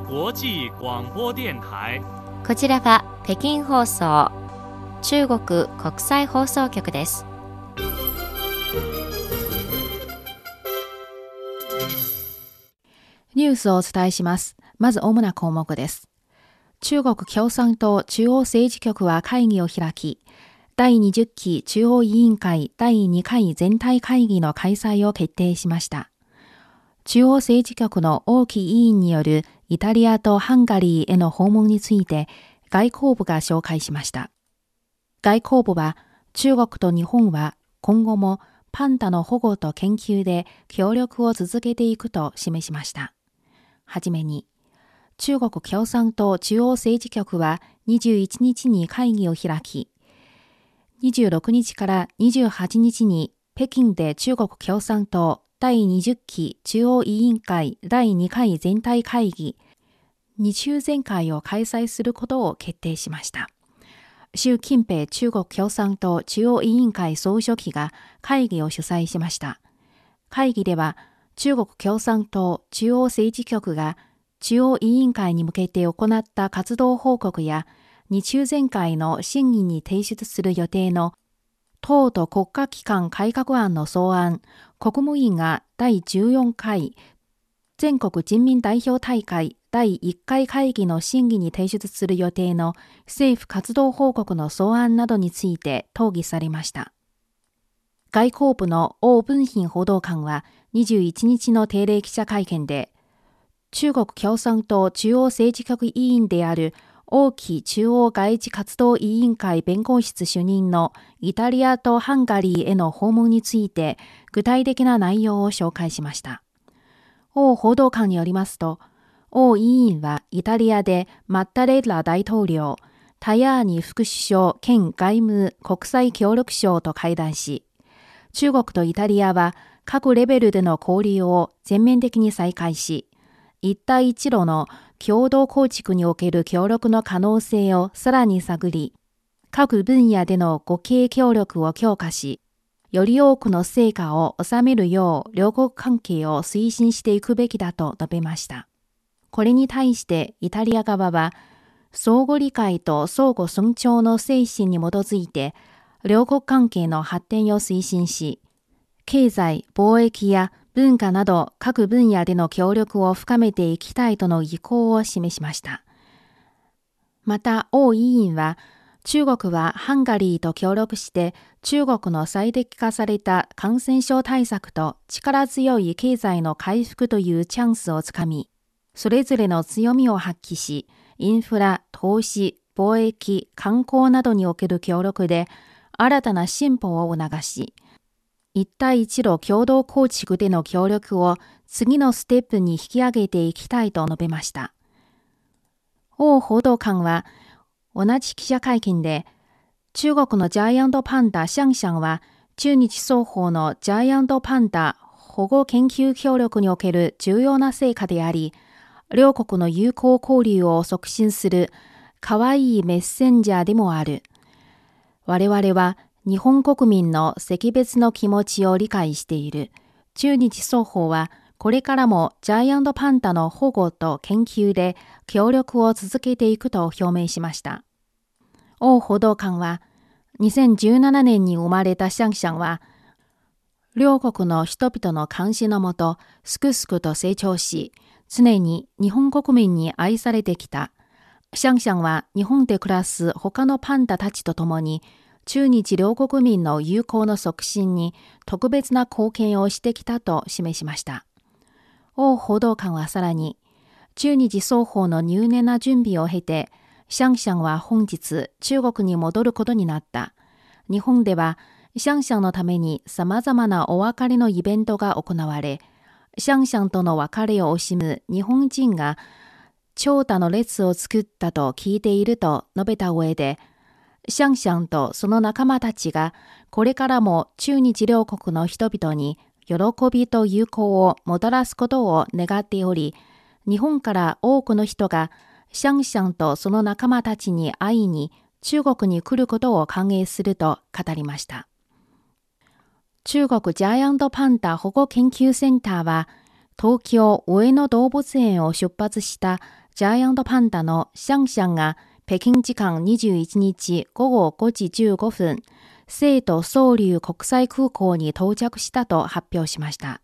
国際广播電台こちらは北京放送中国国際放送局ですニュースをお伝えします。まず主な項目です。中国共産党中央政治局は会議を開き、第20期中央委員会第2回全体会議の開催を決定しました。中央政治局の王毅委員によるイタリアとハンガリーへの訪問について外交部が紹介しました。外交部は中国と日本は今後もパンダの保護と研究で協力を続けていくと示しました。はじめに、中国共産党中央政治局は21日に会議を開き、26日から28日に北京で中国共産党第20期中央委員会第2回全体会議、日中全会を開催することを決定しました。習近平中国共産党中央委員会総書記が会議を主催しました。会議では、中国共産党中央政治局が中央委員会に向けて行った活動報告や日中全会の審議に提出する予定の党と国家機関改革案の草案、国務院が第14回全国人民代表大会第1回会議の審議に提出する予定の政府活動報告の草案などについて討議されました。外交部の王文賓報道官は21日の定例記者会見で、中国共産党中央政治局委員である王毅中央外事活動委員会弁護室主任のイタリアとハンガリーへの訪問について具体的な内容を紹介しました。王報道官によりますと、王委員はイタリアでマッタレッラ大統領、タヤーニ副首相兼外務国際協力省と会談し、中国とイタリアは各レベルでの交流を全面的に再開し、一帯一路の共同構築における協力の可能性をさらに探り、各分野での互恵協力を強化し、より多くの成果を収めるよう両国関係を推進していくべきだと述べました。これに対してイタリア側は、相互理解と相互尊重の精神に基づいて、両国関係の発展を推進し、経済、貿易や文化など各分野での協力を深めていきたいとの意向を示しました。また、王委員は、中国はハンガリーと協力して中国の最適化された感染症対策と力強い経済の回復というチャンスをつかみ、それぞれの強みを発揮し、インフラ、投資、貿易、観光などにおける協力で新たな進歩を促し、一帯一路共同構築での協力を次のステップに引き上げていきたいと述べました。王報道官は同じ記者会見で、中国のジャイアントパンダシャンシャンは中日双方のジャイアントパンダ保護研究協力における重要な成果であり、両国の友好交流を促進する可愛いメッセンジャーでもある。我々は日本国民の惜別の気持ちを理解している。中日双方はこれからもジャイアントパンダの保護と研究で協力を続けていくと表明しました。王報道官は2017年に生まれたシャンシャンは両国の人々の監視のもとすくすくと成長し常に日本国民に愛されてきた。シャンシャンは日本で暮らす他のパンダたちと共に中日両国民の友好の促進に特別な貢献をしてきたと示しました。王報道官はさらに、中日双方の入念な準備を経て、シャンシャンは本日中国に戻ることになった。日本ではシャンシャンのために様々なお別れのイベントが行われ、シャンシャンとの別れを惜しむ日本人が長蛇の列を作ったと聞いていると述べた上で、シャンシャンとその仲間たちがこれからも中日両国の人々に喜びと友好をもたらすことを願っており、日本から多くの人がシャンシャンとその仲間たちに会いに中国に来ることを歓迎すると語りました。中国ジャイアントパンダ保護研究センターは、東京上野動物園を出発したジャイアントパンダのシャンシャンが北京時間21日午後5時15分、成都総流国際空港に到着したと発表しました。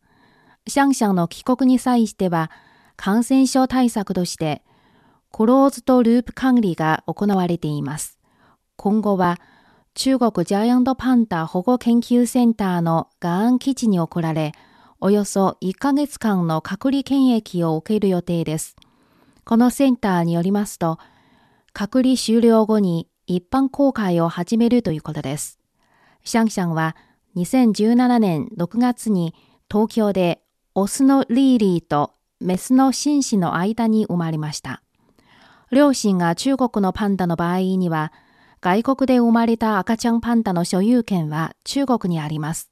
シャンシャンの帰国に際しては、感染症対策として、クローズドループ管理が行われています。今後は、中国ジャイアントパンダ保護研究センターのガーン基地に送られ、およそ1ヶ月間の隔離検疫を受ける予定です。このセンターによりますと、隔離終了後に一般公開を始めるということです。シャンシャンは2017年6月に東京でオスのリーリーとメスの紳士の間に生まれました。両親が中国のパンダの場合には、外国で生まれた赤ちゃんパンダの所有権は中国にあります。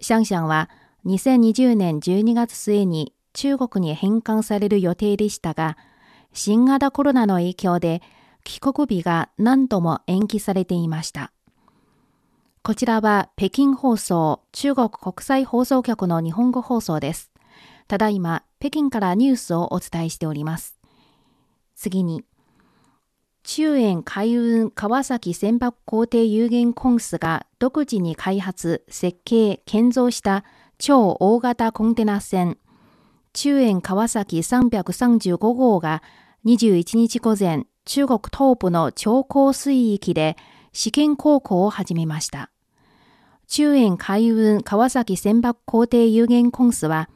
シャンシャンは2020年12月末に中国に返還される予定でしたが、新型コロナの影響で帰国日が何度も延期されていました。こちらは北京放送中国国際放送局の日本語放送です。ただいま北京からニュースをお伝えしております。次に、中遠海運川崎船舶工程有限公司が独自に開発、設計、建造した超大型コンテナ船、中遠川崎335号が21日午前、中国東部の超高水域で試験航行を始めました。中遠海運川崎船舶工程有限公司は、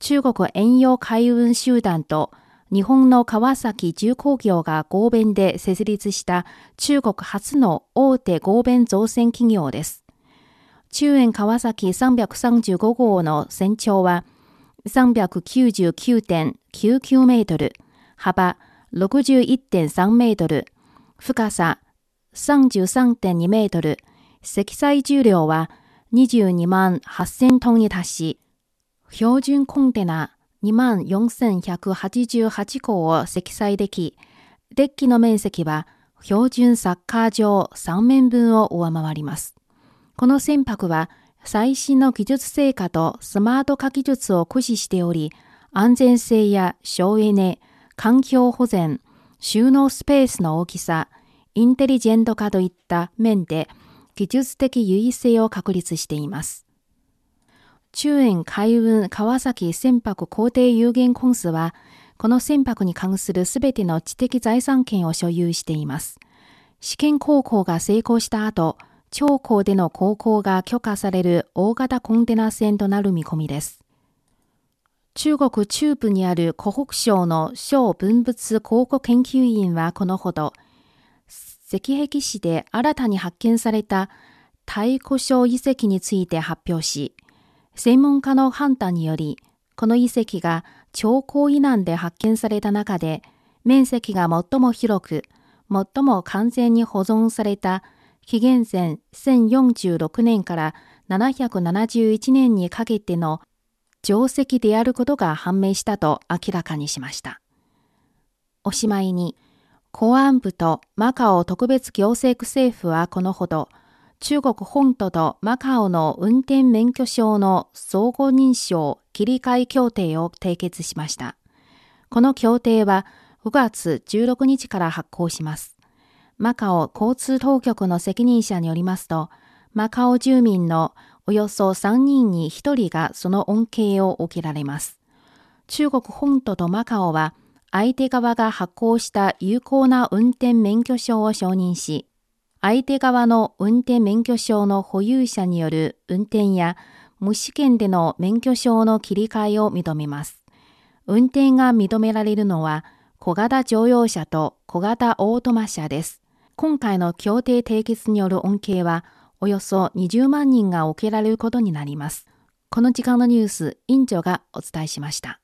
中国遠洋海運集団と日本の川崎重工業が合弁で設立した中国初の大手合弁造船企業です。中遠川崎335号の船長は399.99メートル、幅61.3メートル、深さ33.2メートル、積載重量は22万8000トンに達し、標準コンテナ2万4188個を積載でき、デッキの面積は標準サッカー場3面分を上回ります。この船舶は最新の技術成果とスマート化技術を駆使しており、安全性や省エネ、環境保全、収納スペースの大きさ、インテリジェント化といった面で技術的優位性を確立しています。中遠海運川崎船舶工程有限公司は、この船舶に関するすべての知的財産権を所有しています。試験航行が成功した後、超高での航行が許可される大型コンテナ船となる見込みです。中国中部にある湖北省の小文物考古研究院はこのほど、石壁市で新たに発見された太古省遺跡について発表し、専門家の判断により、この遺跡が超高位難で発見された中で、面積が最も広く、最も完全に保存された紀元前1046年から771年にかけての定石であることが判明したと明らかにしました。おしまいに、公安部とマカオ特別行政区政府はこのほど、中国本土とマカオの運転免許証の相互認証切り替え協定を締結しました。この協定は5月16日から発行します。マカオ交通当局の責任者によりますと、マカオ住民のおよそ3人に1人がその恩恵を受けられます。中国本土とマカオは相手側が発行した有効な運転免許証を承認し、相手側の運転免許証の保有者による運転や無試験での免許証の切り替えを認めます。運転が認められるのは小型乗用車と小型オートマ車です。今回の協定締結による恩恵はおよそ20万人が受けられることになります。この時間のニュース、委員長がお伝えしました。